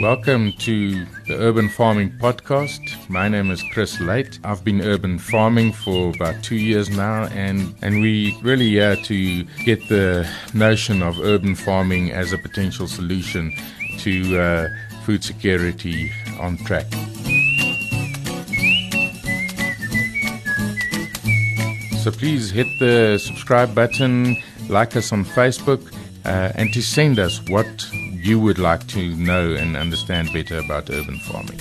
Welcome to the Urban Farming Podcast. My name is Chris Late. I've been urban farming for about two years now, and, and we really here to get the notion of urban farming as a potential solution to uh, food security on track. So please hit the subscribe button, like us on Facebook, uh, and to send us what you would like to know and understand better about urban farming.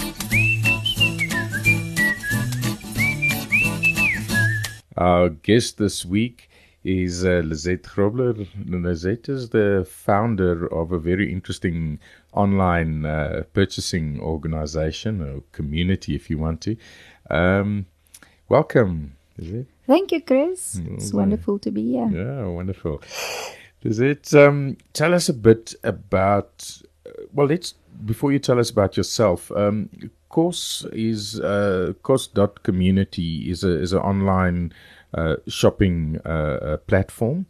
Our guest this week is uh, Lizette Grobler. Lizette is the founder of a very interesting online uh, purchasing organization or community, if you want to. Um, welcome, Lizette. Thank you, Chris. It's wonderful to be here. Yeah, wonderful. Does it um, tell us a bit about? Uh, well, let's before you tell us about yourself. Um, Kos is uh, Kos dot community is a is an online uh, shopping uh, uh, platform.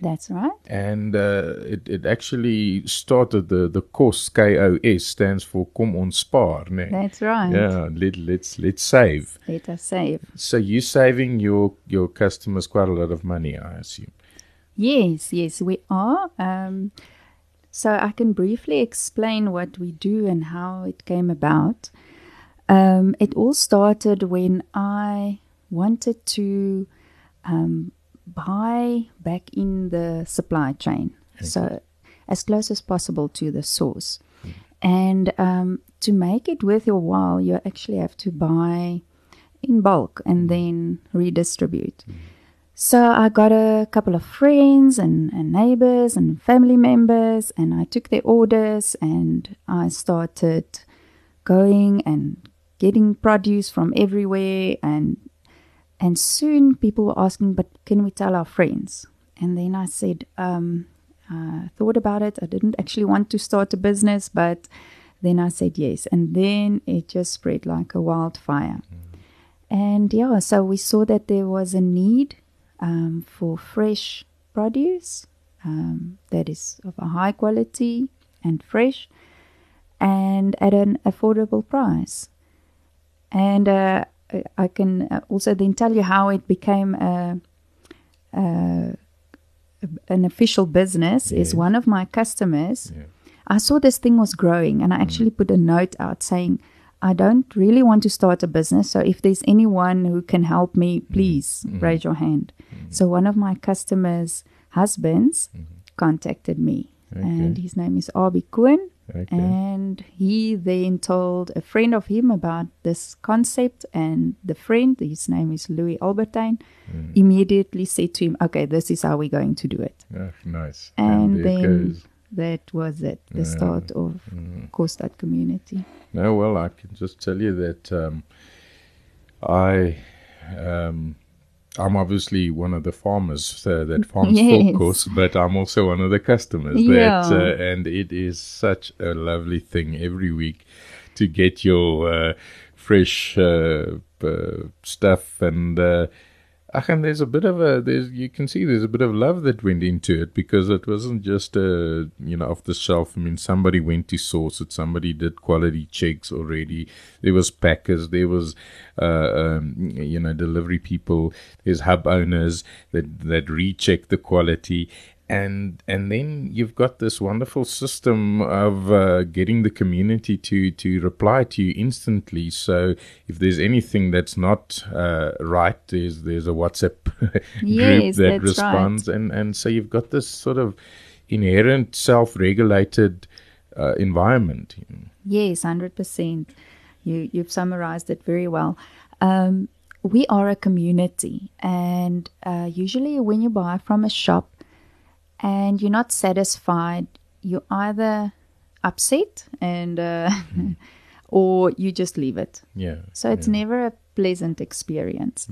That's right. And uh, it, it actually started the the course KOS stands for Kom ons spaar, né? That's right. Yeah, let, let's let's save. Let us save. So you're saving your your customers quite a lot of money, I assume. Yes, yes, we are. Um, so I can briefly explain what we do and how it came about. Um, it all started when I wanted to um, buy back in the supply chain, so as close as possible to the source. And um, to make it worth your while, you actually have to buy in bulk and then redistribute. So I got a couple of friends and, and neighbors and family members, and I took their orders and I started going and getting produce from everywhere and and soon people were asking, but can we tell our friends? And then I said, um, I thought about it. I didn't actually want to start a business, but then I said yes. And then it just spread like a wildfire. And yeah, so we saw that there was a need um, for fresh produce um, that is of a high quality and fresh and at an affordable price. And uh, I can uh, also then tell you how it became a, a, an official business. Is one of my customers. Yeah. I saw this thing was growing, and I actually put a note out saying, I don't really want to start a business. So if there's anyone who can help me, please raise your hand. So one of my customers' husbands contacted me, and his name is Abi Koen. Okay. And he then told a friend of him about this concept, and the friend, his name is Louis Albertine, immediately said to him, "Okay, this is how we're going to do it." Ah, nice. And, it then goes. That was it, the start of Kos dot Community. No, well, I can just tell you that um, I, um, I'm obviously one of the farmers uh, that farms Yes. course, but I'm also one of the customers. Yeah. That, uh, and it is such a lovely thing every week to get your uh, fresh uh, uh, stuff and. And there's a bit of a there's you can see there's a bit of love that went into it because it wasn't just a you know off the shelf. I mean, somebody went to source it, somebody did quality checks already. There was packers, there was uh, um, you know delivery people, there's hub owners that that recheck the quality. And and then you've got this wonderful system of uh, getting the community to to reply to you instantly. So if there's anything that's not uh, right, there's there's a WhatsApp group Yes, that responds, and and so you've got this sort of inherent self-regulated uh, environment. Yes, hundred percent. You you've summarized it very well. Um, we are a community, and uh, usually when you buy from a shop and you're not satisfied, you either upset and uh, or you just leave it. Yeah. So it's never a pleasant experience.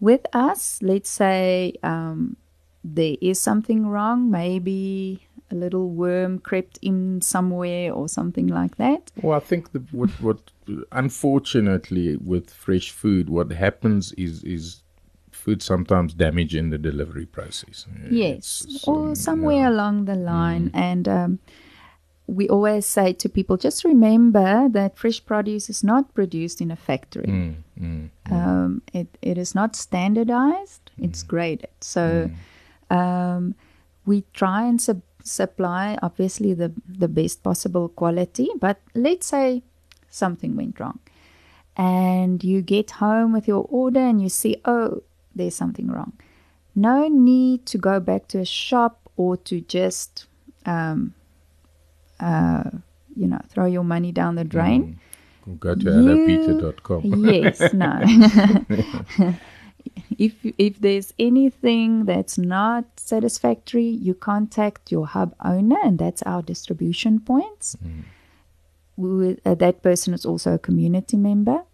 With us, let's say um, there is something wrong, maybe a little worm crept in somewhere or something like that. Well, I think the, what what unfortunately with fresh food, what happens is is food sometimes damage in the delivery process. Yes, It's- or somewhere yeah. along the line. And um, we always say to people just remember that fresh produce is not produced in a factory. Mm, mm, Um, it, it is not standardized, it's graded. So um, we try and sub- supply, obviously, the, the best possible quality. But let's say something went wrong. And you get home with your order and you see, oh, there's something wrong. No need to go back to a shop or to just, um, uh, you know, throw your money down the drain. Go to adapeter.com. Yes, no. if if there's anything that's not satisfactory, you contact your hub owner, and that's our distribution points. With, uh, that person is also a community member,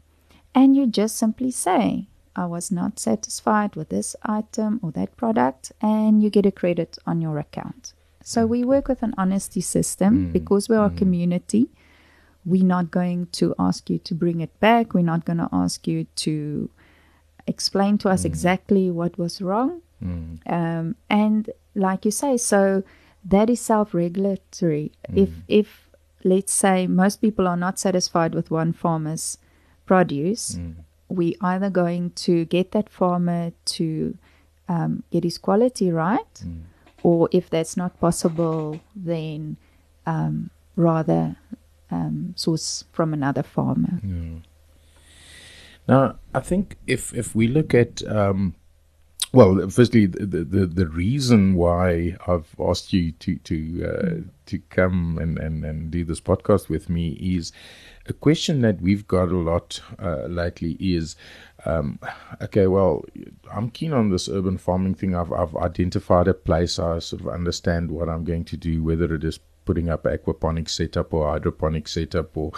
and you just simply say, "I was not satisfied with this item or that product," and you get a credit on your account. So we work with an honesty system mm. because we are a mm. community we're not going to ask you to bring it back. We're not going to ask you to explain to us mm. exactly what was wrong. Um, and like you say, so that is self-regulatory. If if let's say most people are not satisfied with one farmer's produce, we either going to get that farmer to um, get his quality right, or if that's not possible, then um, rather um, source from another farmer. Now, I think if if we look at um, well, firstly, the, the the reason why I've asked you to to uh, to come and, and and do this podcast with me is a question that we've got a lot uh, lately is. Um, okay, well, I'm keen on this urban farming thing. I've, I've identified a place. I sort of understand what I'm going to do, whether it is putting up aquaponic setup or hydroponic setup or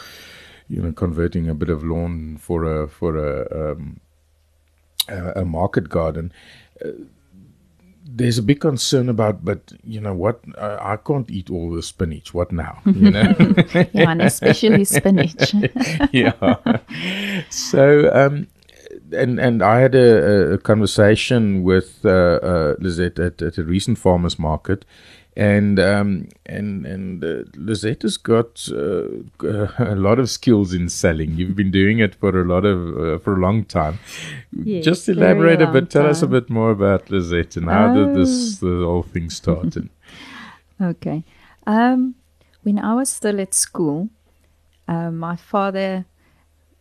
you know converting a bit of lawn for a for a um, a, a market garden. Uh, there's a big concern about, but you know what? I, I can't eat all the spinach. What now? You know. yeah, and especially spinach. yeah. So, um, and and I had a, a conversation with uh, uh, Lizette at, at a recent farmers market, and um, and and uh, Lizette has got uh, a lot of skills in selling. You've been doing it for a lot of uh, for a long time. Yes, Just elaborate a bit. Tell us a bit more about Lizette and how did Oh. this the whole thing started. Okay. Um, when I was still at school, uh, my father,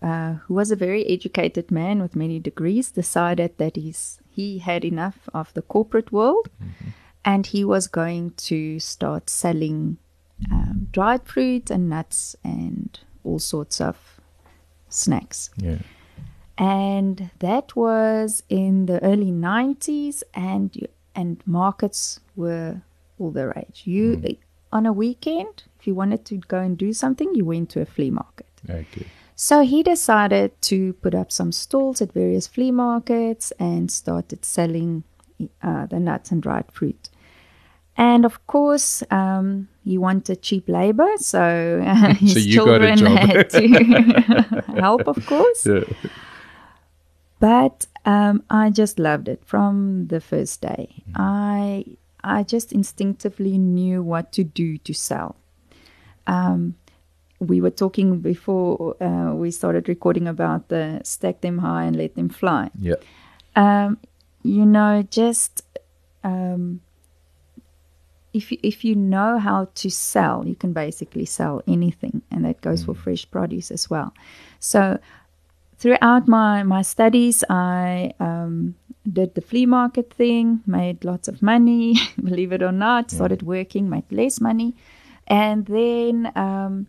uh, who was a very educated man with many degrees, decided that he's, he had enough of the corporate world and he was going to start selling um, dried fruit and nuts and all sorts of snacks. yeah. and that was in the early 90s and and markets were all the rage you on a weekend if you wanted to go and do something you went to a flea market Okay. so he decided to put up some stalls at various flea markets and started selling uh, the nuts and dried fruit and of course, um, he wanted cheap labor, so his So you got a children had to help, of course. Yeah. But um, I just loved it from the first day. Mm. I I just instinctively knew what to do to sell. Um, we were talking before uh, we started recording about the stack them high and let them fly. Yeah. Um, you know, just um, if you, if you know how to sell, you can basically sell anything, and that goes for fresh produce as well. So throughout my my studies, I um, did the flea market thing, made lots of money, believe it or not. Started working, made less money, and then. Um,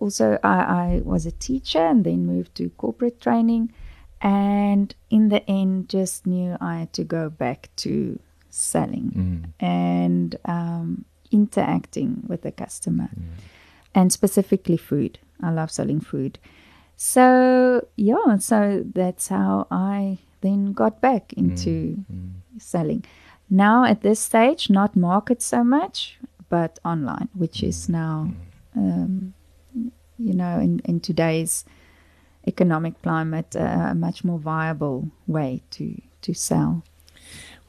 also, I, I was a teacher and then moved to corporate training. And in the end, just knew I had to go back to selling and um, interacting with the customer and specifically food. I love selling food. So, yeah, so that's how I then got back into selling. Now, at this stage, not market so much, but online, which is now, um, you know, in, in today's economic climate, uh, a much more viable way to, to sell.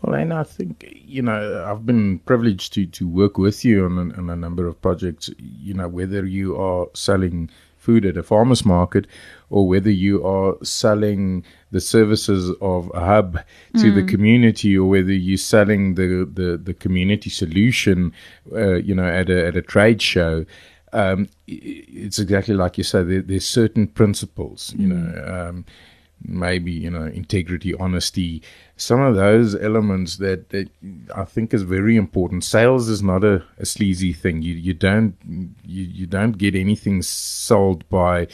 Well, and I think you know I've been privileged to to work with you on a, on a number of projects. You know whether you are selling food at a farmer's market or whether you are selling the services of a hub to the community or whether you're selling the, the, the community solution, uh, you know, at a, at a trade show. Um, it's exactly like you say, there, there's certain principles, you know, um, maybe, you know, integrity, honesty, some of those elements that, that I think is very important. Sales is not a, a sleazy thing. You, you don't, you, you don't get anything sold by,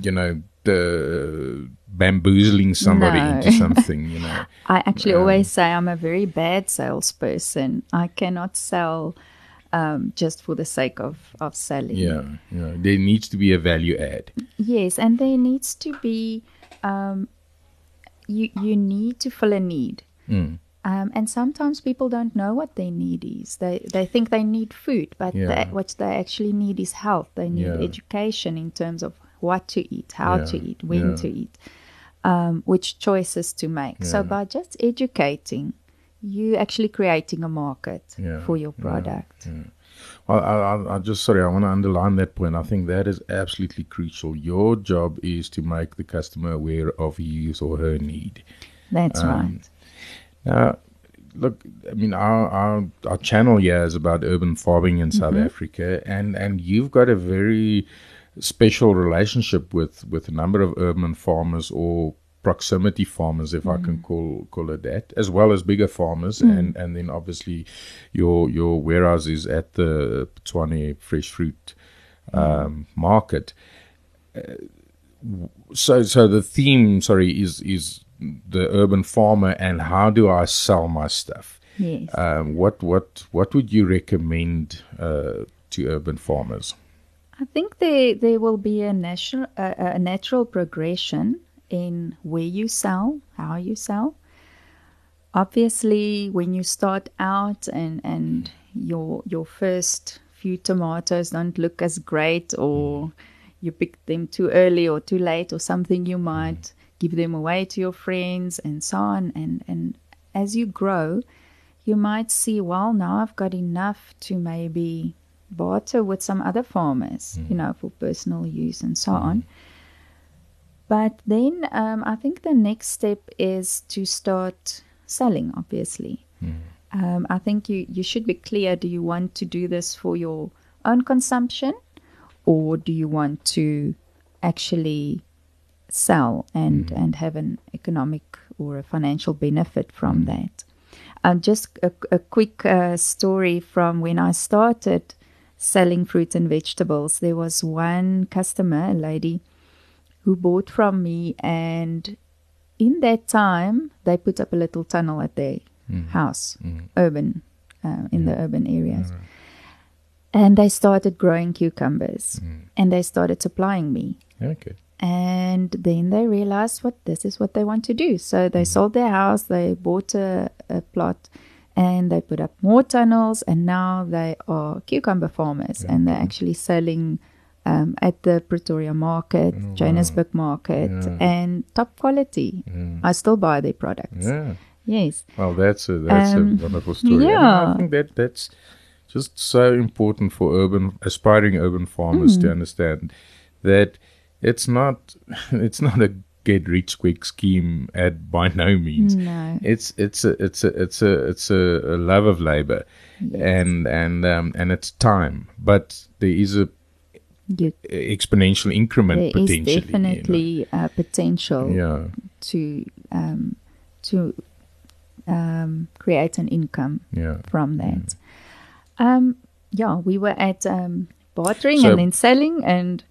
you know, the bamboozling somebody No. into something, you know. I actually Um, always say I'm a very bad salesperson. I cannot sell um, just for the sake of, of selling. Yeah, yeah. There needs to be a value add. Yes, and there needs to be um, you you need to fill a need. Mm. Um, and sometimes people don't know what their need is. They they think they need food, but Yeah. they, what they actually need is health. They need Yeah. education in terms of what to eat, how to eat, when yeah. to eat, um, which choices to make. So by just educating, you actually creating a market Yeah, for your yeah, product. I, I, I- I just sorry, I want to underline that point. I think that is absolutely crucial. Your job is to make the customer aware of his or her need. That's Um, right. Now, look, I mean, our, our our channel here is about urban farming in South Africa, and and you've got a very special relationship with with a number of urban farmers or proximity farmers, if I can call call it that, as well as bigger farmers, and and then obviously your your warehouse is at the Tshwane fresh fruit um, market. so so the theme sorry is is the urban farmer and how do i sell my stuff? Yes. um, what what what would you recommend uh, to urban farmers? I think there there will be a natural a, a natural progression in where you sell, how you sell. Obviously, when you start out and and your your first few tomatoes don't look as great, or you pick them too early or too late, or something, you might give them away to your friends and so on. And and as you grow, you might see, well, now I've got enough to maybe barter with some other farmers, you mm. know, for personal use and so mm. on. But then um, I think the next step is to start selling, obviously. Um, I think you, you should be clear do you want to do this for your own consumption or do you want to actually sell and, and have an economic or a financial benefit from that? Um, just a, a quick uh, story from when I started selling fruit and vegetables. There was one customer, a lady, who bought from me, and in that time, they put up a little tunnel at their mm. house, mm. urban, uh, in the urban areas. And they started growing cucumbers mm. and they started supplying me. okay And then they realized what this is what they want to do. So they sold their house, they bought a, a plot, and they put up more tunnels. And now they are cucumber farmers, and they're actually selling um, at the Pretoria market, Johannesburg market, Yeah. and top quality. Yeah. I still buy their products. yeah Yes. well that's a that's Um, a wonderful story And yeah. i think that that's just so important for urban aspiring urban farmers Mm. to understand that it's not it's not a get rich quick scheme at by no means No. it's it's a it's a it's a it's a, a love of labor and and um and it's time but there is a You, exponential increment there is potentially you know. definitely potential yeah to um, to um, create an income yeah from that. Um, yeah, we were at um, bartering So- and then selling, and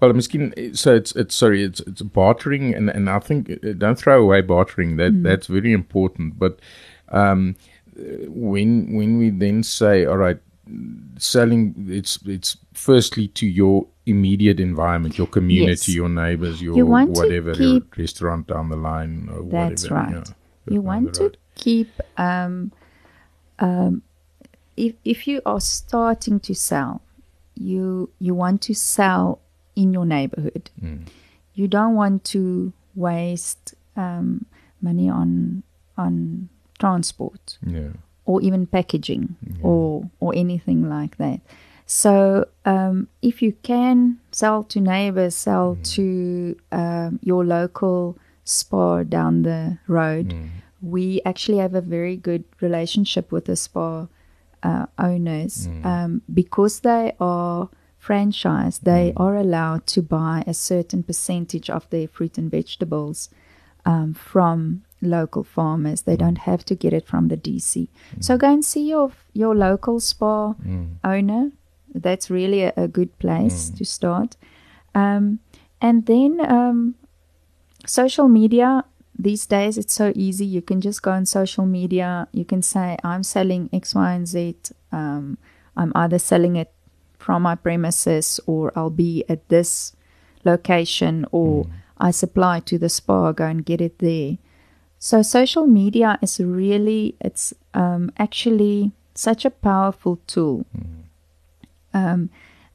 Well, Miskin, so it's it's sorry, it's it's bartering, and and I think uh, don't throw away bartering. That that's very important. But um, uh, when when we then say, all right, selling, it's it's firstly to your immediate environment, your community, Yes. your neighbors, your You want to whatever, keep- your restaurant down the line, or That's whatever. right. yeah, you want to road. keep. Um, um, if if you are starting to sell, you you want to sell in your neighborhood. Mm. You don't want to waste um, money on on transport Yeah. Or even packaging or or anything like that. So um, if you can sell to neighbors, sell to um, your local Spar down the road, we actually have a very good relationship with the Spar uh, owners um, because they are franchised. They are allowed to buy a certain percentage of their fruit and vegetables um, from local farmers. They don't have to get it from the DC. So go and see your your local Spar owner. That's really a, a good place to start. Um, and then um, social media. These days it's so easy. You can just go on social media. You can say i'm selling x y and z. Um, i'm either selling it from my premises or i'll be at this location or i supply to the Spar. Go and get it there so social media is really it's um, actually such a powerful tool. Um,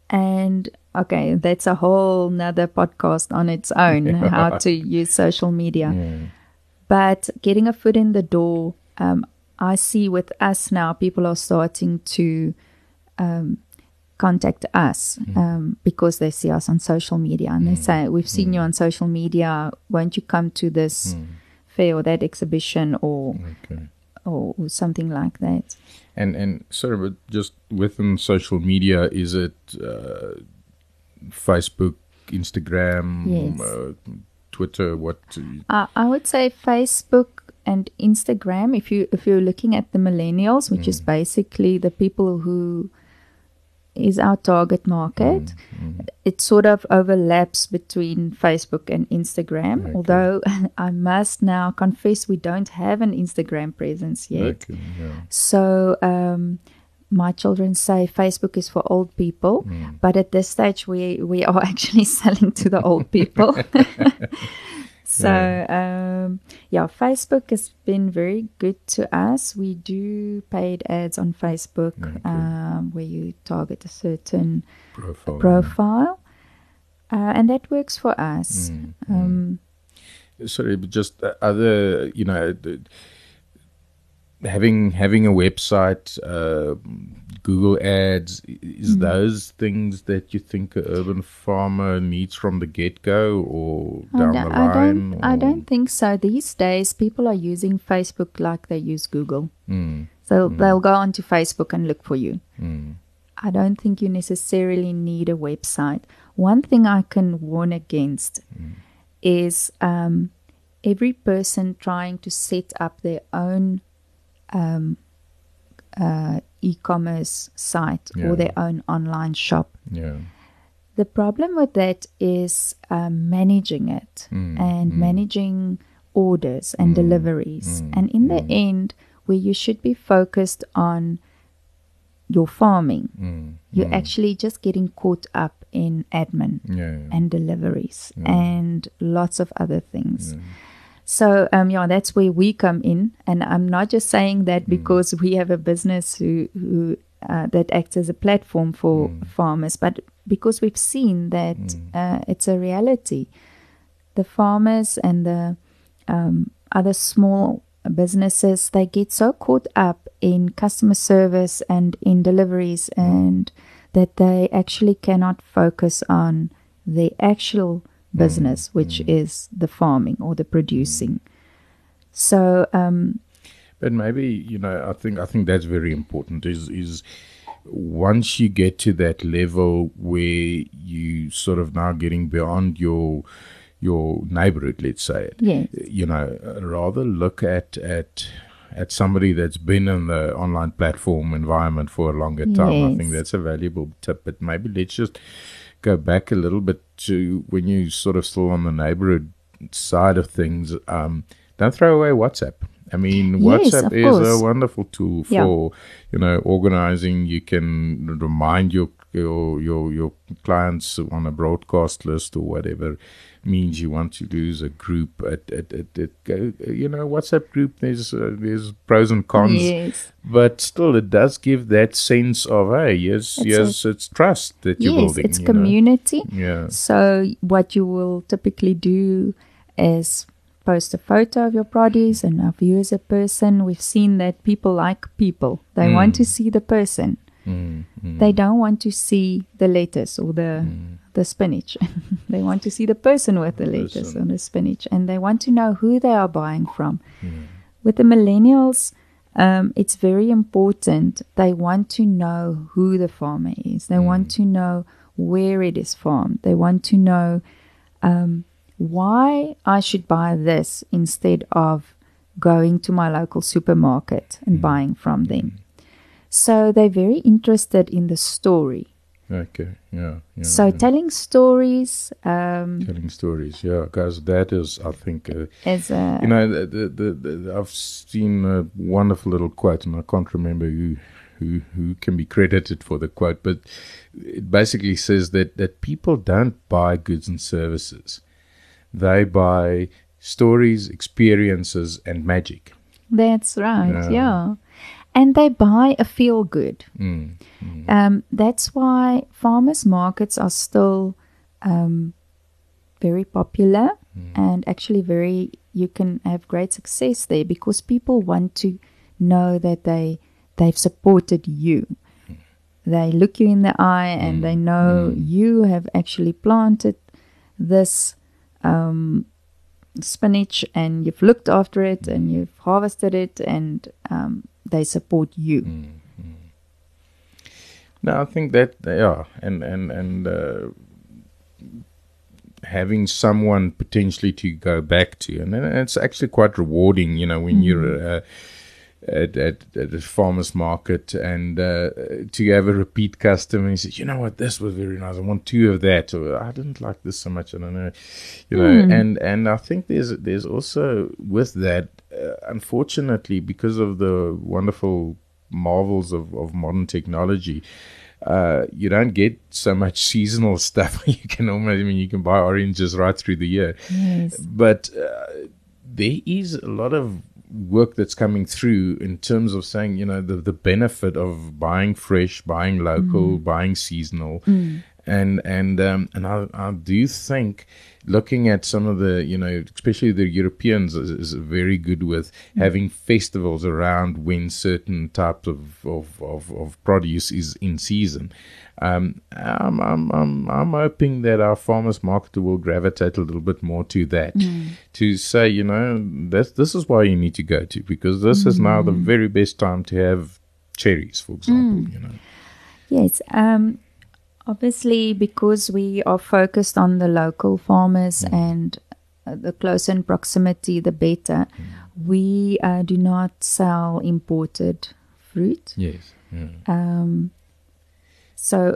and okay that's a whole nother podcast on its own how to use social media. But getting a foot in the door, um, I see with us now, people are starting to um, contact us um, because they see us on social media and they say, We've seen you on social media. Won't you come to this fair or that exhibition or, Okay. or, or something like that? And and sorry, but just within social media, is it uh, Facebook, Instagram, Yes. uh, Twitter? What? Uh, I would say Facebook and Instagram. If you if you're looking at the millennials, which is basically the people who is our target market, mm, mm. it sort of overlaps between Facebook and Instagram. Okay. Although I must now confess we don't have an Instagram presence yet. Okay, yeah. So um, my children say Facebook is for old people, mm. but at this stage we we are actually selling to the old people. so um, yeah, Facebook has been very good to us. We do paid ads on Facebook Okay. um, where you target a certain Profile. profile, uh, and that works for us. Um, sorry, but just uh, other, you know, having having a website, uh, Google Ads, i- is those things that you think an urban farmer needs from the get go, or I down don't- the I line? don't, I don't think so. These days, people are using Facebook like they use Google. Mm, So they'll go onto Facebook and look for you. mm, I don't think you necessarily need a website. One thing I can warn against is um, every person trying to set up their own um, uh, e commerce site Yeah. or their own online shop. yeah. The problem with that is um, managing it Mm, and managing orders and deliveries. mm, and in the end, where you should be focused on your farming, Mm, you're mm, actually just getting caught up in admin yeah. and deliveries Yeah. and lots of other things. So um, yeah, that's where we come in, and I'm not just saying Mm. that because we have a business who who uh, that acts as a platform for Mm. farmers, but because we've seen that uh, it's a reality. The farmers and the um, other small businesses they get so caught up in customer service and in deliveries and that they actually cannot focus on the actual business which is the farming or the producing so um But maybe you know, I think I think that's very important. Is is once you get to that level where you sort of now getting beyond your your neighborhood, let's say it. yes You know, rather look at at at somebody that's been in the online platform environment for a longer time. I think that's a valuable tip. But maybe let's just go back a little bit to when you sort of still on the neighborhood side of things. Um, don't throw away WhatsApp. I mean, WhatsApp of is course. a wonderful tool Yeah. for you know organizing. You can remind your your your your clients on a broadcast list or whatever means you want to lose a group at at, at, at you know WhatsApp group. There's uh, there's pros and cons, yes but still it does give that sense of hey yes It's yes it's trust that you're yes building. it's you know. community Yeah. so what you will typically do is post a photo of your produce and of you as a person. We've seen that people like people. They want to see the person. Mm, mm, They don't want to see the lettuce or the the spinach. they want to see the person with the lettuce or the spinach, and they want to know who they are buying from. With the millennials, um, it's very important. They want to know who the farmer is. They want to know where it is farmed. They want to know um, why I should buy this instead of going to my local supermarket and buying from them. So they're very interested in the story. Okay. Yeah. yeah So yeah. telling stories um, telling stories. Yeah, because that is, I think, uh, is a you know, the, the, the, the, I've seen a wonderful little quote, and I can't remember who who who can be credited for the quote, but it basically says that that people don't buy goods and services; they buy stories, experiences, and magic. That's right, Yeah. yeah. And they buy a feel good. Mm. Um, that's why farmers markets are still um, very popular and actually very, you can have great success there because people want to know that they, they've supported you. They look you in the eye and they know you have actually planted this um, spinach and you've looked after it and you've harvested it and um, they support you. No, I think that yeah, and and and uh, having someone potentially to go back to, and it's actually quite rewarding, you know, when you're uh, at, at at a farmers market and uh, to have a repeat customer and say, you know what, this was very nice. I want two of that, or I didn't like this so much. I don't know, you know, and and I think there's there's also with that, uh, unfortunately, because of the wonderful marvels of, of modern technology, uh, you don't get so much seasonal stuff. you can almost, I mean, you can buy oranges right through the year. Yes. But uh, there is a lot of work that's coming through in terms of saying, you know, the, the benefit of buying fresh, buying local, mm. buying seasonal. Mm. And and um, and I, I do think looking at some of the you know especially the Europeans is, is very good with mm. having festivals around when certain types of, of, of, of produce is in season. Um, I'm, I'm, I'm, I'm hoping that our farmers market will gravitate a little bit more to that, to say, you know, this, this is why you need to go to, because this is now the very best time to have cherries, for example, you know. Yes. Um, obviously, because we are focused on the local farmers and uh, the closer in proximity, the better, we uh, do not sell imported fruit. Yes. Yeah. Um, so,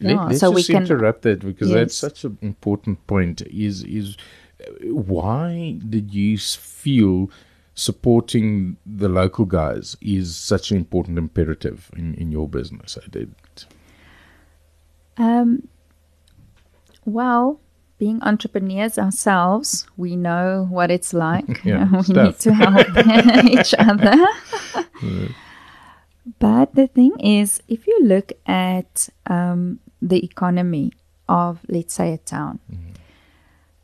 Let, yeah, us so we just can. interrupt that because that's such an important point. Is is why did you feel supporting the local guys is such an important imperative in, in your business? I did. Um, well, being entrepreneurs ourselves, we know what it's like. Yeah, we need to help each other. But the thing is, if you look at um, the economy of, let's say, a town,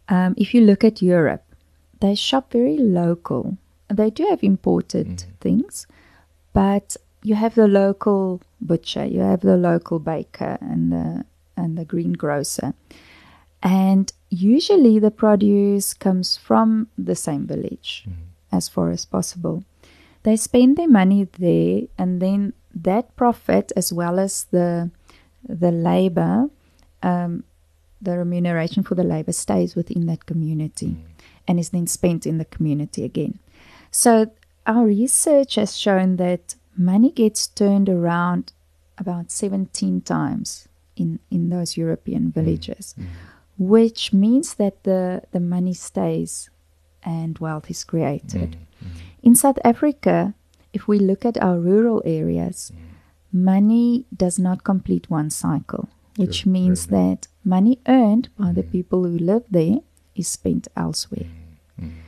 um, if you look at Europe, they shop very local. They do have imported things, but you have the local butcher, you have the local baker, and the and the greengrocer, and usually the produce comes from the same village, as far as possible. They spend their money there, and then that profit, as well as the the labor, um, the remuneration for the labor, stays within that community, mm. and is then spent in the community again. So our research has shown that money gets turned around about 17 times in, in those European mm. villages, mm. which means that the, the money stays and wealth is created. In South Africa, if we look at our rural areas, money does not complete one cycle, which Sure, means really. that money earned by the mm-hmm. people who live there is spent elsewhere. Mm-hmm.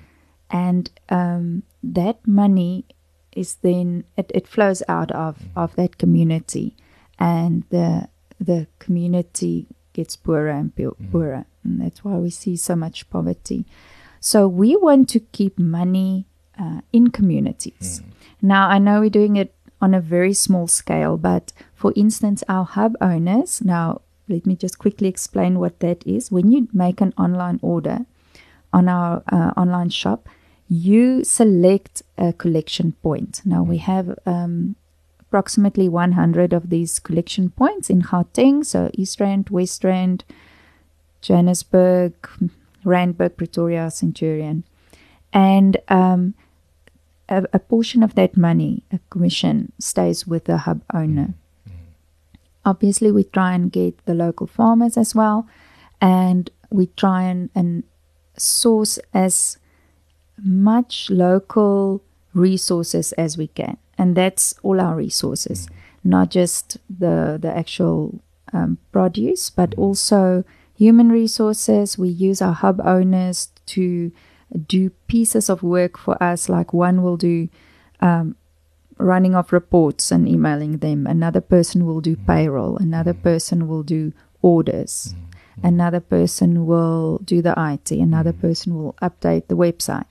And um, that money is then it, it flows out of, mm-hmm. of that community and the the community gets poorer and pu- poorer and that's why we see so much poverty. So we want to keep money uh, in communities. Now, I know we're doing it on a very small scale, but for instance, our hub owners, now let me just quickly explain what that is. When you make an online order on our uh, online shop, you select a collection point. Now, we have um, approximately 100 of these collection points in Gauteng, so East Rand, West Rand, Johannesburg, Randburg, Pretoria, Centurion. And um, a, a portion of that money, a commission, stays with the hub owner. Mm-hmm. Obviously, we try and get the local farmers as well, and we try and, and source as much local resources as we can, and that's all our resources, mm-hmm. not just the the actual um, produce, but mm-hmm. also human resources. We use our hub owners to do pieces of work for us. Like one will do um, running of reports and emailing them. Another person will do payroll. Another person will do orders. Another person will do the IT. Another person will update the website.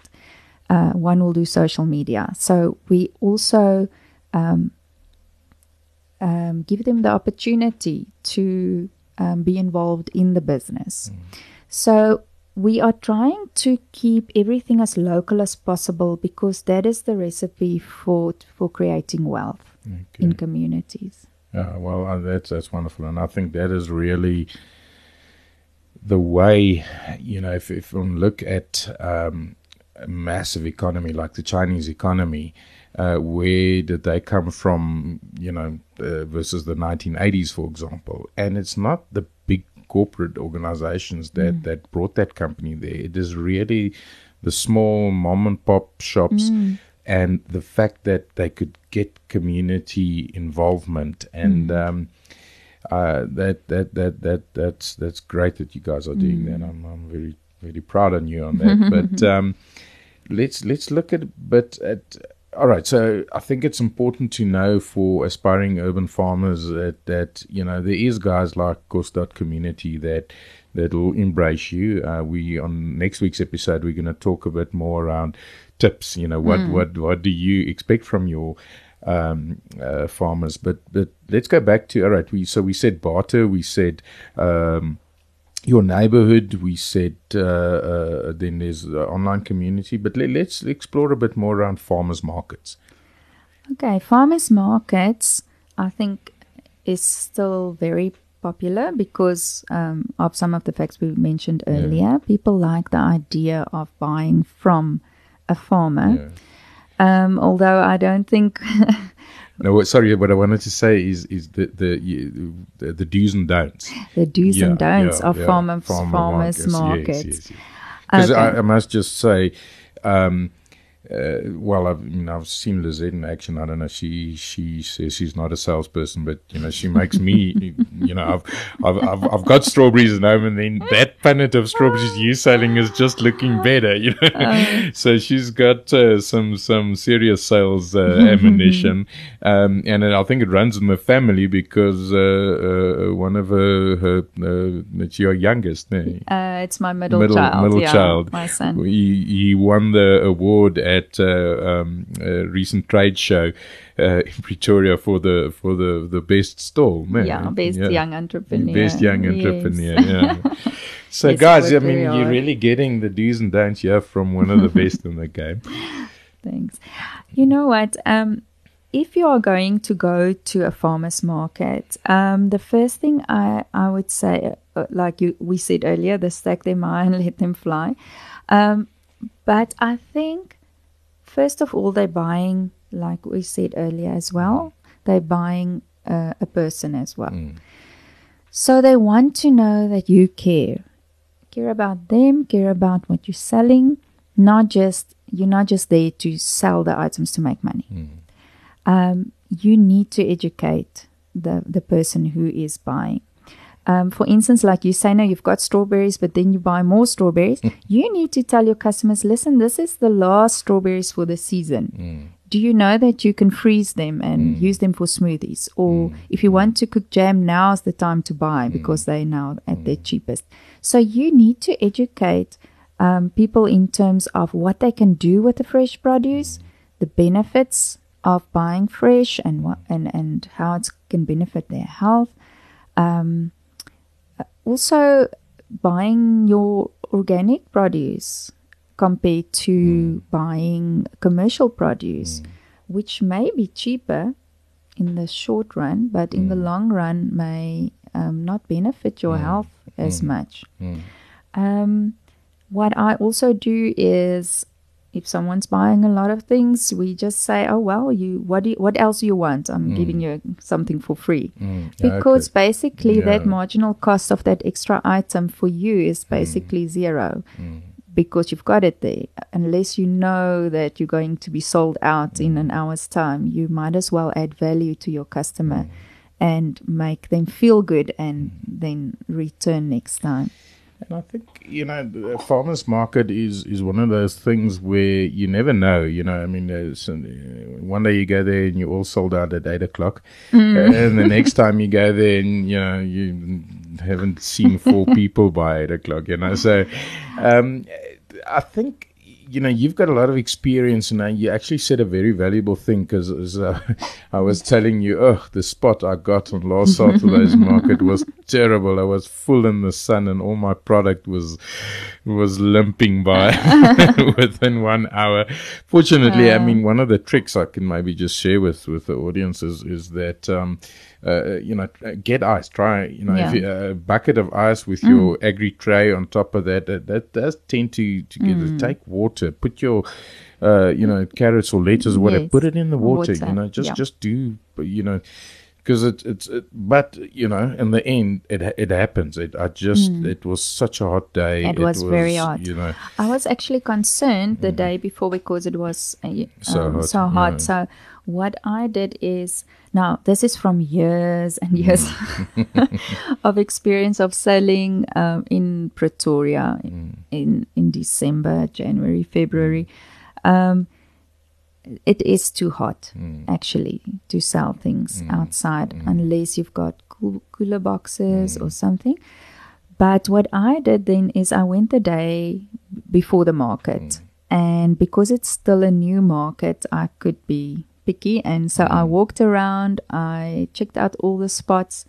Uh, one will do social media. So we also um, um, give them the opportunity to um, be involved in the business. So we are trying to keep everything as local as possible because that is the recipe for for creating wealth in communities. Yeah, well, uh, that's that's wonderful, and I think that is really the way. You know, if if one look at um, a massive economy like the Chinese economy, uh, where did they come from? You know, uh, versus the 1980s, for example, and it's not the corporate organizations that that brought that company there. It is really the small mom and pop shops and the fact that they could get community involvement and um, uh, that that that that that's that's great that you guys are doing that. I'm I'm very very proud on you on that. but um, let's let's look at but at all right. So I think it's important to know for aspiring urban farmers that that you know there is guys like Kos dot Community that that will embrace you. Uh, we on next week's episode we're going to talk a bit more around tips. You know what what what do you expect from your um, uh, farmers? But but let's go back to all right. We so we said barter. We said. Um, your neighborhood. We said uh, uh, then there's the online community, but let, let's explore a bit more around farmers markets. Okay, farmers markets, I think, is still very popular because um, of some of the facts we mentioned earlier. People like the idea of buying from a farmer. Um, although I don't think No, sorry. What I wanted to say is is the the the, the do's and don'ts. the do's Yeah, and don'ts yeah, of yeah. farmers Farmer farmers markets. Yes, yes, Because Okay. I, I must just say, um, uh, well, I've you know I've seen Lizette in action. I don't know. She she says she's not a salesperson, but you know she makes me. you know I've I've I've, I've got strawberries at home, and then that punnet of strawberries you're selling is just looking better. You know, Oh. so she's got uh, some some serious sales uh, ammunition, um, and I think it runs in the family because uh, uh, one of her her uh, it's your youngest. eh? Uh, it's my middle, middle child. middle yeah, child. My son. He he won the award at uh, um, a recent trade show uh, in Pretoria for the for the the best stall. man. yeah, best young entrepreneur. Best young Yes. entrepreneur. Yeah. So, Yes, guys, I mean, you're really getting the do's and don'ts here from one of the best in the game. Thanks. You know what? Um, if you are going to go to a farmer's market, um, the first thing I, I would say, uh, like you we said earlier, the stack them high and let them fly. Um, but I think, first of all, they're buying, like we said earlier as well, they're buying uh, a person as well. So they want to know that you care. Care about them, care about what you're selling, not just you're not just there to sell the items to make money. Um, you need to educate the the person who is buying. Um, for instance, like you say, now you've got strawberries, but then you buy more strawberries. Mm. you need to tell your customers, listen, this is the last strawberries for the season. Mm. Do you know that you can freeze them and mm. use them for smoothies? Or if you want to cook jam, now is the time to buy because they're now at their cheapest. So you need to educate um, people in terms of what they can do with the fresh produce, the benefits of buying fresh, and what and and how it can benefit their health. Um, also, buying your organic produce compared to mm. buying commercial produce, mm. which may be cheaper in the short run, but in the mm. long run may um, not benefit your health as much. Um, what I also do is, if someone's buying a lot of things, we just say, "Oh well, you what do you, what else do you want? I'm giving you something for free." Mm. Because okay. basically, that marginal cost of that extra item for you is Mm. basically zero because you've got it there. Unless you know that you're going to be sold out in an hour's time, you might as well add value to your customer Mm. and make them feel good and then return next time. And I think you know the farmers market is is one of those things where you never know. You know, I mean, there's, uh, one day you go there and you're all sold out at eight o'clock, and the next time you go there and you know you haven't seen four people by eight o'clock. You know, so um, I think you know you've got a lot of experience and uh, you actually said a very valuable thing because uh, I was telling you, oh, the spot I got on last Saturday's market was terrible. I was full in the sun and all my product was was limping by within one hour. Fortunately, I Uh. mean one of the tricks I can maybe just share with with the audience is, is that um, uh, you know get ice. Try you know if Yeah. you, a bucket of ice with your agri tray on top of that. That, that does tend to to get it. Take water. Put your uh, you know carrots or lettuce or whatever. Yes. Put it in the water. Water, You know just yeah. just do you know because it, it's it, but you know in the end it it happens it i just it was such a hot day Mm. It was very hot. you know I was actually concerned the day before because it was uh, So um, hot, So hot. yeah. So what I did is now this is from years and years of experience of selling um, in Pretoria in in December, January, February. Um, it is too hot mm. actually to sell things mm. outside mm. unless you've got cool, cooler boxes or something. But what I did then is I went the day before the market. And because it's still a new market, I could be picky. And so I walked around, I checked out all the spots,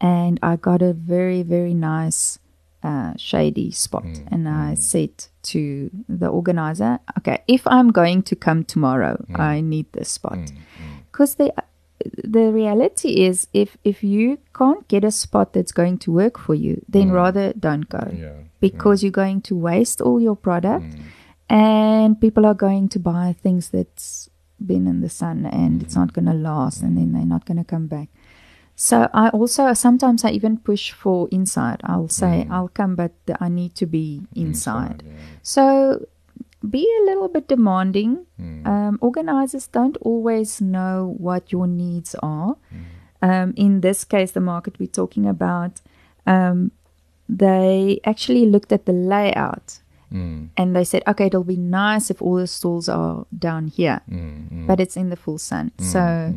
and I got a very, very nice uh, shady spot. Mm, and I mm. said to the organizer, okay, if I'm going to come tomorrow, mm. I need this spot. Because they the reality is if if you can't get a spot that's going to work for you then rather don't go. Yeah because you're going to waste all your product and people are going to buy things that's been in the sun and it's not going to last and then they're not going to come back so i also sometimes i even push for inside. I'll say i'll come but i need to be inside, so be a little bit demanding. Um, organizers don't always know what your needs are. Um, in this case, the market we're talking about, um, they actually looked at the layout Mm, and they said, okay, it'll be nice if all the stalls are down here, mm, mm, but it's in the full sun. So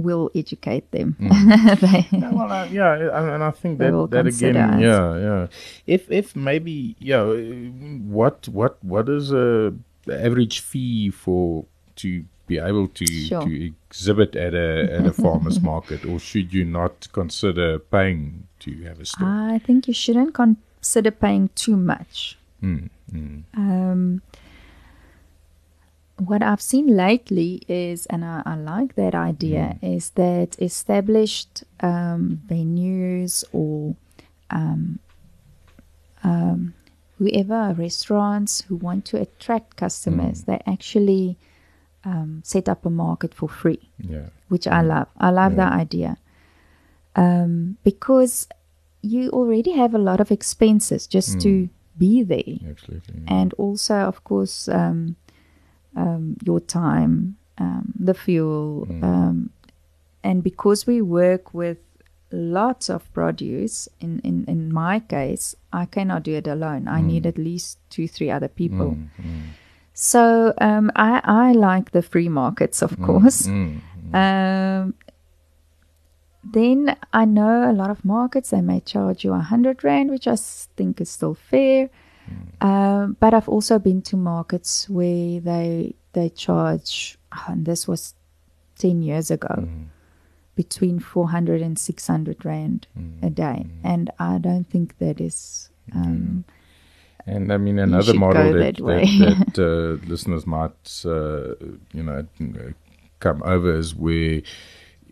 mm. we'll educate them. They- Yeah, well, uh, yeah, and I think that will that again, us. yeah, yeah. If if maybe, yeah, uh, what what what is a average fee for to be able to Sure. to exhibit at a at a farmers market, or should you not consider paying to have a store? I think you shouldn't consider paying too much. Mm, mm, Um, what I've seen lately is, and I, I like that idea, is that established um, venues or um, um, whoever restaurants who want to attract customers, they actually um, set up a market for free yeah, which I love. I love that idea. Um, because you already have a lot of expenses just to be there, absolutely. and also, of course, um, um, your time, um, the fuel, um, and because we work with lots of produce. In, in in my case, I cannot do it alone. I need at least two, three other people. Mm, mm, So um, I I like the free markets, of course. mm, Um, then I know a lot of markets they may charge you a hundred rand, which I think is still fair. Uh, but I've also been to markets where they they charge, oh, and this was ten years ago, Mm. between 400 and 600 rand Mm. a day, and I don't think that is. Um, And I mean, another model that, that that, that uh, listeners might, uh, you know, uh, come over is where, uh,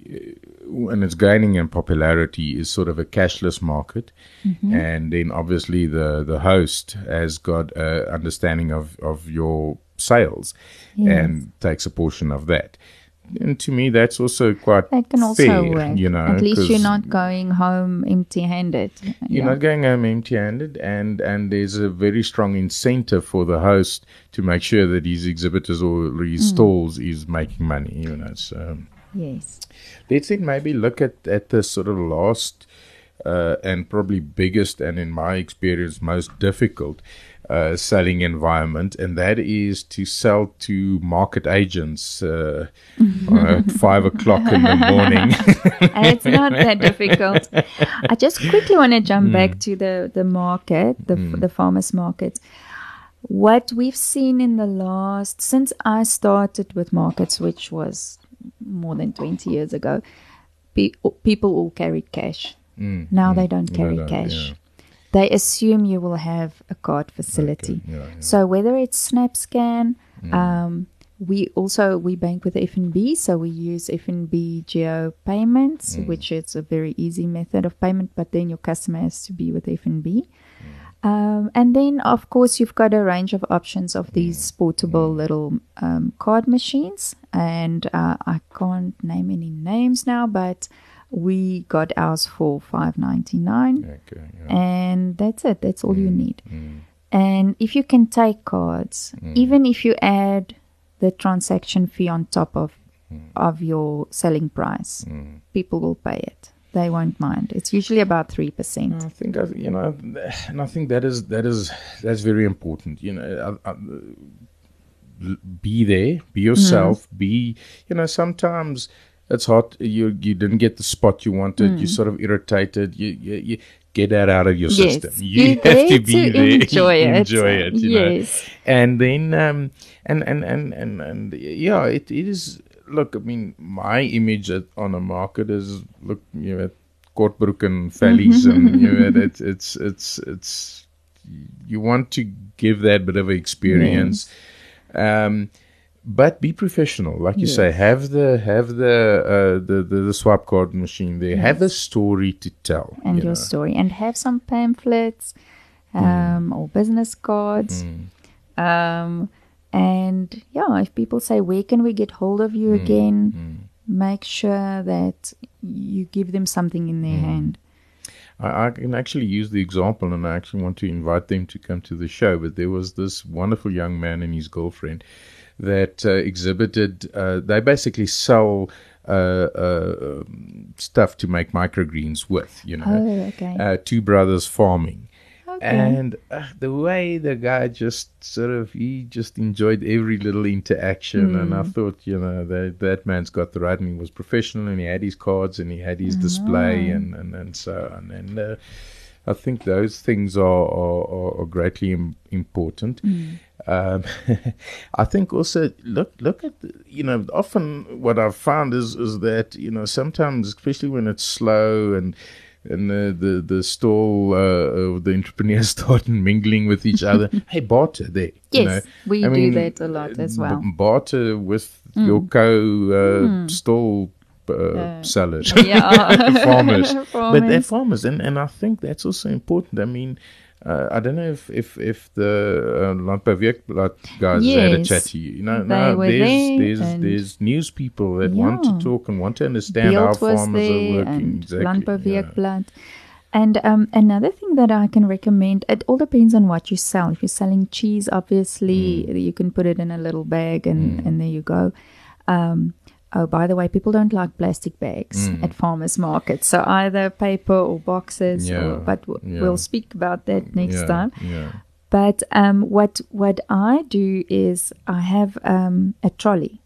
and it's gaining in popularity, is sort of a cashless market. Mm-hmm. And then obviously the, the host has got a understanding of, of your sales Yes. and takes a portion of that. And to me, that's also quite that can also fair, work. you know. At least you're not going home empty-handed. you're not going home empty-handed, and and there's a very strong incentive for the host to make sure that his exhibitors or Mm. his stalls is making money. You know, so Yes. let's then maybe look at at the sort of last uh, and probably biggest, and in my experience, most difficult. Uh, selling environment, and that is to sell to market agents uh, at five o'clock in the morning. It's not that difficult. I just quickly want to jump back to the the market, the the farmers market. What we've seen in the last since I started with markets, which was more than twenty years ago, pe- people all carried cash. Mm, Now mm. they don't carry no, cash. yeah. They assume you will have a card facility. Okay, yeah, yeah. So whether it's SnapScan, Mm. um, we also we bank with FNB, so we use FNB Geo payments, Mm. which is a very easy method of payment. But then your customer has to be with FNB. Mm. Um, and then, of course, you've got a range of options of Mm. these portable little um, card machines. And uh, I can't name any names now, but we got ours for five ninety nine, Okay, yeah. and that's it. That's all you need. Mm. And if you can take cards, even if you add the transaction fee on top of of your selling price, Mm. people will pay it. They won't mind. It's usually about three percent. I think I, you know, and I think that is that is that's very important. You know, I, I, be there, be yourself. Mm. Be you know, sometimes it's hot. You you didn't get the spot you wanted. You're mm. sort of irritated. You you, you get that out of your Yes, system. you're have to be to there, enjoy it. enjoy it. You know? Yes. and then um and and and and, and yeah it, it is look i mean my image at, on a market is look you know kortbroek and vellies and mm-hmm. you know it's it's it's it's you want to give that bit of experience um but be professional like you say have the have the uh the, the the swap card machine there have a story to tell And you your know. story, and have some pamphlets, um, or business cards. Mm. Um, and yeah, if people say, "Where can we get hold of Mm. you again?" Make sure that you give them something in Mm. their hand. I, I can actually use the example, and I actually want to invite them to come to the show. But there was this wonderful young man and his girlfriend that uh, exhibited. Uh, they basically sell uh, uh, um, stuff to make microgreens with. You know, Oh, okay. uh, two brothers farming. Okay. And uh, the way the guy just sort of he just enjoyed every little interaction, and I thought, you know, that that man's got the right, and he was professional, and he had his cards, and he had his display, and and and so on. And uh, I think those things are are, are, greatly Im- important. Um, I think also look look at the, you know often what I've found is is that you know sometimes especially when it's slow and and the the, the stall uh, uh, the entrepreneurs start mingling with each other. hey, barter there. you Yes, know. we I do mean, that a lot as well. barter with your co uh, stall uh, sellers. yeah, farmers. But they're Farmers. farmers, and, and I think that's also important. I mean, uh, I don't know if if, if the uh, Landbouweekblad guys had a chat to you. You know, they no, were there's there there's there's news people that want to talk and want to understand how Beeld was farmers are working. and exactly. Landbouweekblad. And um, another thing that I can recommend, it all depends on what you sell. If you're selling cheese, obviously Mm. you can put it in a little bag and, and there you go. Um, oh, by the way, people don't like plastic bags Mm. at farmers markets. So either paper or boxes. Yeah, Or, but w- yeah. we'll speak about that next yeah, time. Yeah. But um, what what I do is I have um, a trolley,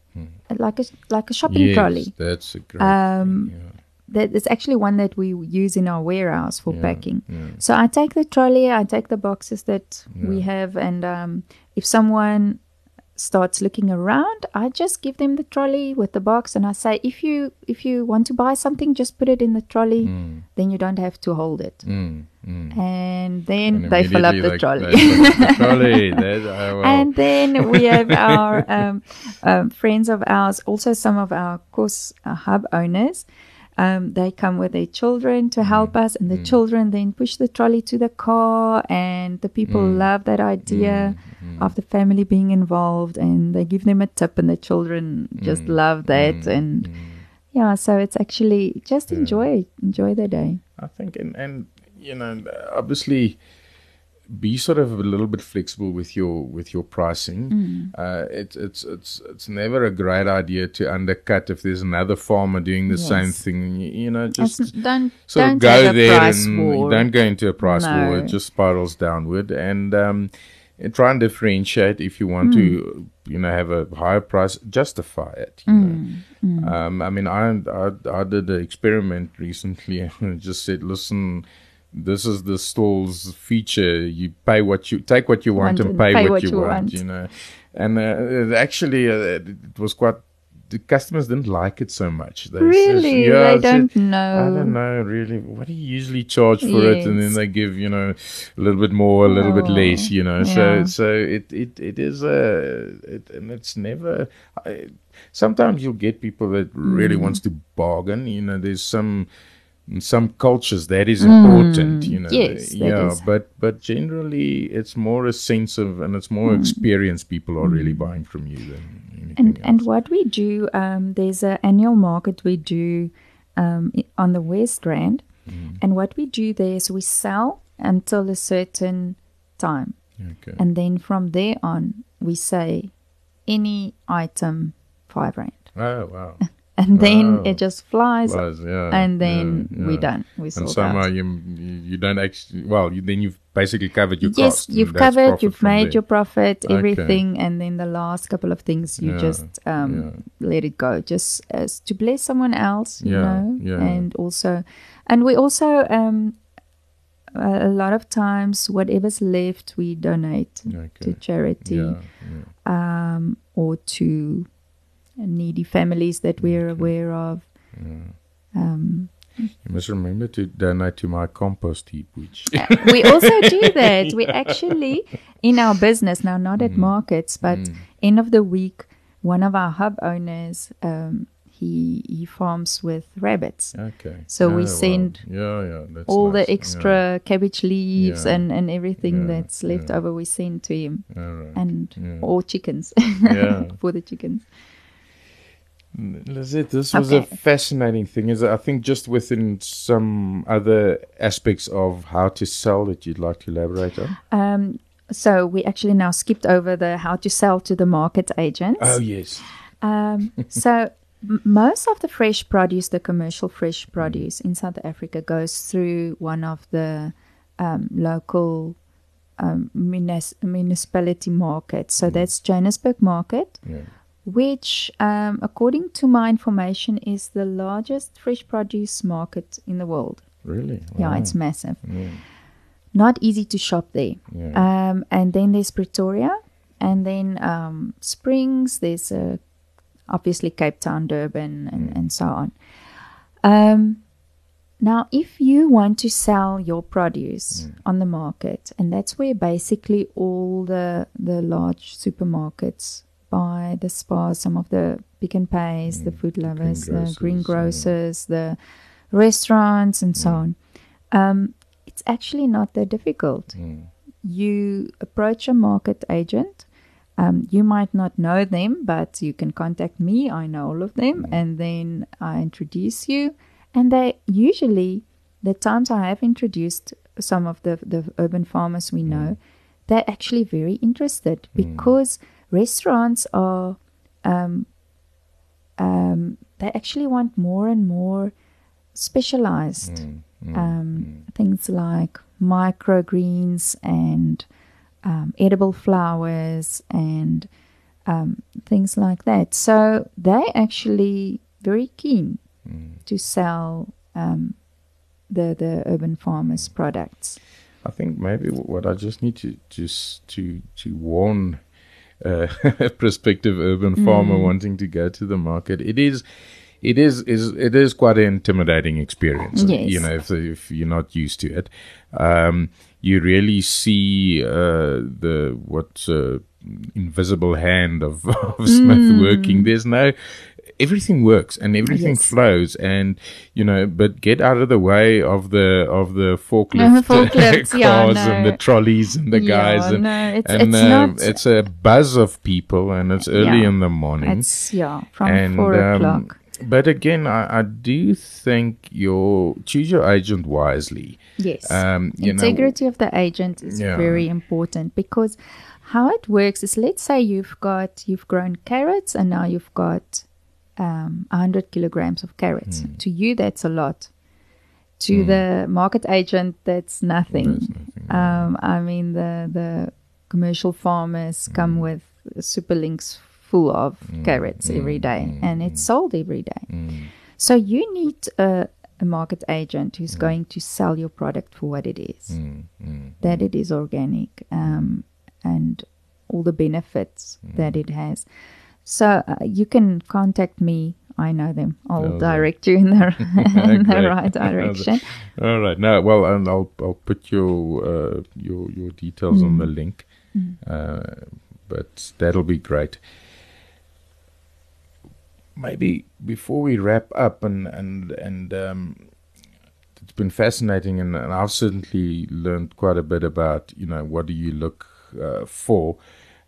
like a like a shopping yes, trolley That's a great Um, that is actually one that we use in our warehouse for packing. yeah. So I take the trolley, I take the boxes that we have, and um, if someone starts looking around, I just give them the trolley with the box, and I say, if you if you want to buy something, just put it in the trolley. Mm, Then you don't have to hold it, mm, mm. and then And they fill up the trolley. the trolley. Oh. And then we have our um, um, friends of ours, also some of our course uh, hub owners. Um, they come with their children to help mm. us, and the mm. children then push the trolley to the car. And the people mm. love that idea of the family being involved, and they give them a tip, and the children just love that. And yeah, so it's actually just enjoy enjoy the day. I think, and, and you know, obviously, be sort of a little bit flexible with your with your pricing. Mm. Uh, it's it's it's it's never a great idea to undercut if there's another farmer doing the same thing. You, know, just don't sort don't of go there and war. don't go into a price war. No. It just spirals downward, and um, and try and differentiate if you want Mm. to, you know, have a higher price. Justify it. You know? Um, I mean, I, I I did an experiment recently and just said, listen. This is the stall's feature. You pay what you take what you want, Want and pay, pay what, what you, you want, want. You know, and uh, actually, uh, it was quite. The customers didn't like it so much. They Really, yeah, they I don't know. I don't know really. What do you usually charge for it? And then they give you know a little bit more, a little bit Oh, less. You know, so yeah. so it it it is a it, and it's never. I, sometimes you'll get people that really Mm. wants to bargain. You know, there's some in some cultures that is important. You know, Mm. yes, that yeah, is. but but generally it's more a sense of and it's Mm. more experience people are really buying from you than anything and else. and what we do um, there's an annual market we do um, on the west rand Mm. and what we do there is we sell until a certain time okay. and then from there on we say any item five rand oh wow. and then Wow. it just flies Was, yeah, and then yeah, we're yeah. done we And somehow out. you you don't actually well you, then you've basically covered your yes you've covered you've made there. your profit Okay. everything and then the last couple of things you just um, let it go just as to bless someone else you know yeah. and also and we also um, a lot of times whatever's left we donate to charity um, or to needy families that we're aware of um, You must remember to donate to my compost heap, which we also do that. We actually, in our business now, not Mm. at markets, but end of the week, one of our hub owners, um, he he farms with rabbits. okay. So we Yeah, wow. send yeah, yeah, that's All nice. the extra cabbage leaves Yeah. and, and everything Yeah, that's left yeah. over, we send to him, Yeah. All right. and Yeah. or chickens Yeah. for the chickens. Lizette, this was a fascinating thing. Is I think just within some other aspects of how to sell that you'd like to elaborate on. Um, so we actually now skipped over the how to sell to the market agents. Oh yes. Um, so m- most of the fresh produce, the commercial fresh produce in South Africa, goes through one of the um, local um, municipality markets. So that's Johannesburg Market, Yeah. Which, um, according to my information, is the largest fresh produce market in the world. Really? Yeah, it's massive. Yeah. Not easy to shop there. Yeah. Um, and then there's Pretoria, and then um, Springs. There's uh, obviously Cape Town, Durban, and, and so on. Um, now, if you want to sell your produce on the market, and that's where basically all the the large supermarkets the Spar, some of the Pick and Pays, the Food Lovers, the Green grocers, Grocers, the restaurants, and so on. Um, it's actually not that difficult Mm. you approach a market agent. Um, you might not know them, but you can contact me. I know all of them, and then I introduce you. And they usually, the times I have introduced some of the the urban farmers we know, they're actually very interested because restaurants are, um, um, they actually want more and more specialized Mm. Mm. um, things like microgreens and um, edible flowers and um, things like that. So they're actually very keen Mm. to sell um, the the urban farmers products. I think maybe what I just need to just to to warn uh, a prospective urban farmer Mm. wanting to go to the market, it is. It is is it is quite an intimidating experience. Yes. You know, if if you're not used to it, um, you really see uh, the what uh, invisible hand of, of Smith Mm. working. There's no everything works and everything Yes. flows and you know but get out of the way of the of the forklift No, forklifts, cars yeah, and the trolleys and the guys and, no, it's- and it's um, not- it's a buzz of people and it's early Yeah. in the morning It's yeah from and four um, o'clock. but again I, I do think your choose your agent wisely Yes. um you know Integrity of the agent is Yeah. very important because how it works is let's say you've got you've grown carrots and now you've got um, 100 kilograms of carrots. Hmm. To you, that's a lot. To the market agent, that's nothing. That's nothing. Um, I mean, the the commercial farmers Hmm. come with super links full of carrots every day, and it's sold every day. Mm, So you need a, a market agent who's going to sell your product for what it is, mm, mm. that it is organic, um, and all the benefits Mm. that it has. So uh, you can contact me. I know them. I'll Okay. direct you in the in the right direction. All right. Now, well, and I'll I'll put your uh, your your details on the link, uh, but that'll be great. Maybe before we wrap up, and and and um, it's been fascinating, and, and I've certainly learned quite a bit about you know what do you look uh, for,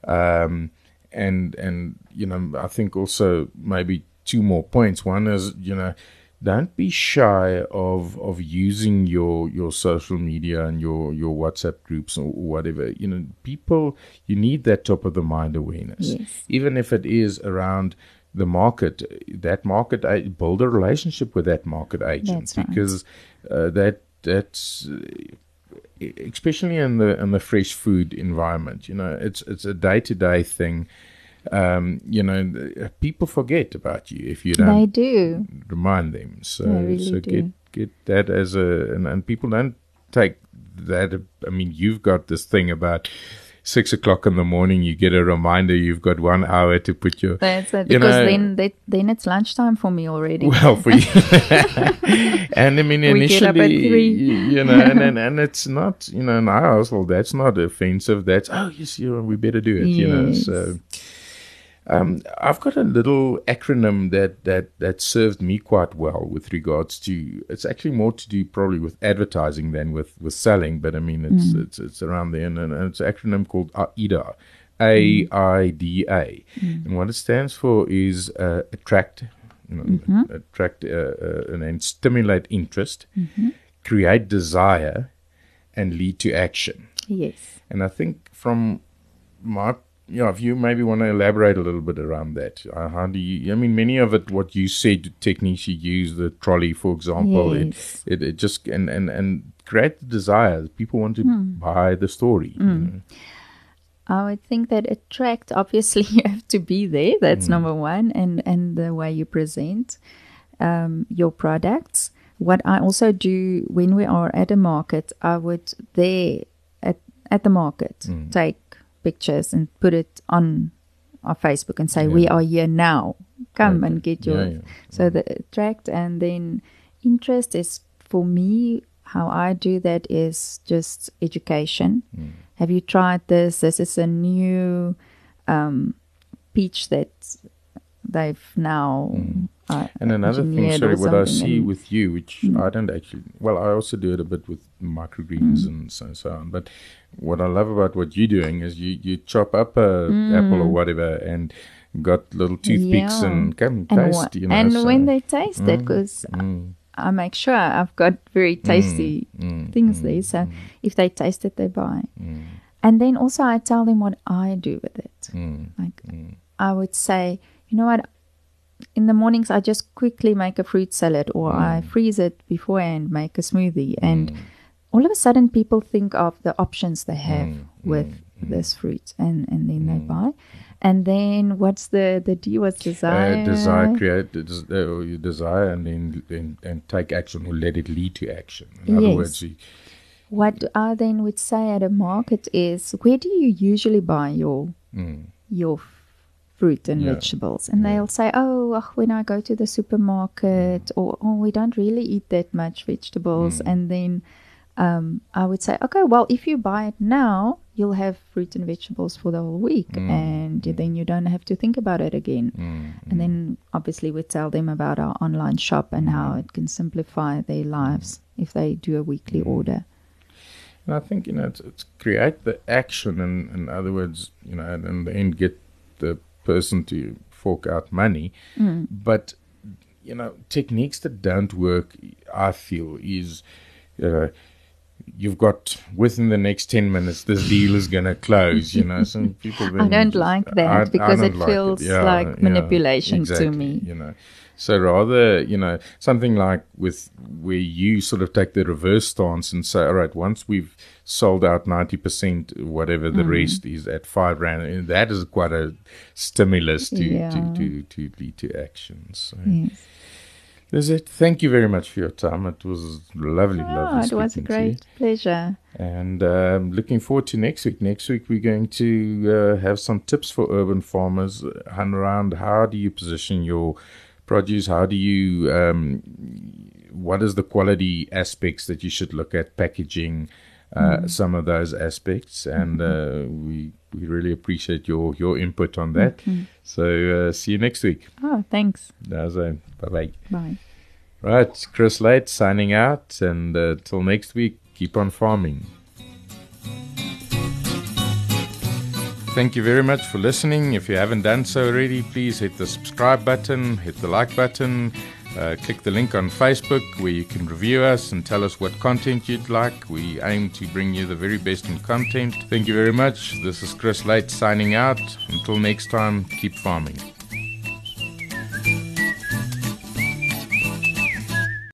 um, and and you know I think also maybe two more points. One is you know don't be shy of of using your your social media and your your WhatsApp groups or whatever. You know, people you need that top of the mind awareness, Yes. even if it is around the market. That market build a relationship with that market agent That's right. because uh, that that's especially in the in the fresh food environment. You know, it's it's a day to day thing. Um, you know, people forget about you if you don't They do. remind them. So, really so do. get get that as a and, and people don't take that. I mean, you've got this thing about six o'clock in the morning. You get a reminder. You've got one hour to put your That's it. You Because know- then they, then it's lunchtime for me already. well for you. and I mean, We get up at initially, you know, and, and and it's not, you know, in our household, that's not offensive. That's oh yes, you know, we better do it. You know, so. Um, I've got a little acronym that, that, that served me quite well with regards to it's actually more to do probably with advertising than with, with selling, but I mean it's it's it's around there and, and it's an acronym called AIDA, A. I D A, and what it stands for is uh, attract, you know, attract uh, uh, and then stimulate interest, create desire, and lead to action. yes. And I think from my yeah, if you maybe want to elaborate a little bit around that, uh, how do you? I mean, many of it, what you said, techniques you use, the trolley, for example, Yes. it, it it just and and and create the desire. People want to buy the story. you know. I would think that attract obviously you have to be there. Mm. That's number one, and and the way you present um, your products. What I also do when we are at a market, I would there at at the market Mm. take pictures and put it on our Facebook and say we are here now. Come Okay. and get your yeah. so the attract and then interest is for me how I do that is just education. Mm. Have you tried this? This is a new um, peach that they've now. Uh, Mm. And another thing, sorry, what I see with you, which Mm. I don't actually, well, I also do it a bit with microgreens and so, so on. But what I love about what you're doing is you, you chop up a apple or whatever and got little toothpicks Mm. Yeah. and come and taste, you know. and so- when they taste it, Mm, because mm, I make sure I've got very tasty mm, things mm, there. So if they taste it, they buy. mm, And then also I tell them what I do with it. mm, Like mm, I would say, you know what? In the mornings, I just quickly make a fruit salad, or I freeze it beforehand, make a smoothie, and mm, all of a sudden, people think of the options they have Mm, with this fruit, and and then they buy. And then what's the the D? What's desire? Uh, desire, create, uh, you desire, and then and, and take action or let it lead to action. In other words, you, What I then would say at a market is, where do you usually buy your mm, your fruit and Yeah. vegetables? And Yeah. they'll say, oh, ugh, when I go to the supermarket, or oh, we don't really eat that much vegetables. Mm. And then um, I would say, okay, well, if you buy it now, you'll have fruit and vegetables for the whole week, Mm. and then you don't have to think about it again. mm, And then obviously we tell them about our online shop and how it can simplify their lives if they do a weekly order. And I think you know it's, it's create the action, and in other words, you know, and in the end get the person to fork out money. Mm. But you know, techniques that don't work, I feel, is you know, you've got within the next ten minutes this deal is going to close. You know, some people. I don't just- like that because don't it like feels like manipulation to me. You know, so rather, you know, something like with where you sort of take the reverse stance and say, all right, once we've sold out ninety percent, whatever the mm-hmm. rest is at five rand, and that is quite a stimulus to Yeah. to, to to lead to action. So. Yes. That's it. Thank you very much for your time. It was lovely, lovely. Oh, lovely. it was a speaking to you. great pleasure. And um, looking forward to next week. Next week, we're going to uh, have some tips for urban farmers around how do you position your produce? How do you, um, what is the quality aspects that you should look at, packaging, uh, some of those aspects. And uh, we, we really appreciate your, your input on that. So uh, see you next week. Oh, thanks. Bye bye. Bye. Right, Chris Late signing out, and uh, till next week, keep on farming. Thank you very much for listening. If you haven't done so already, please hit the subscribe button, hit the like button, uh, click the link on Facebook where you can review us and tell us what content you'd like. We aim to bring you the very best in content. Thank you very much. This is Chris Late signing out. Until next time, keep farming.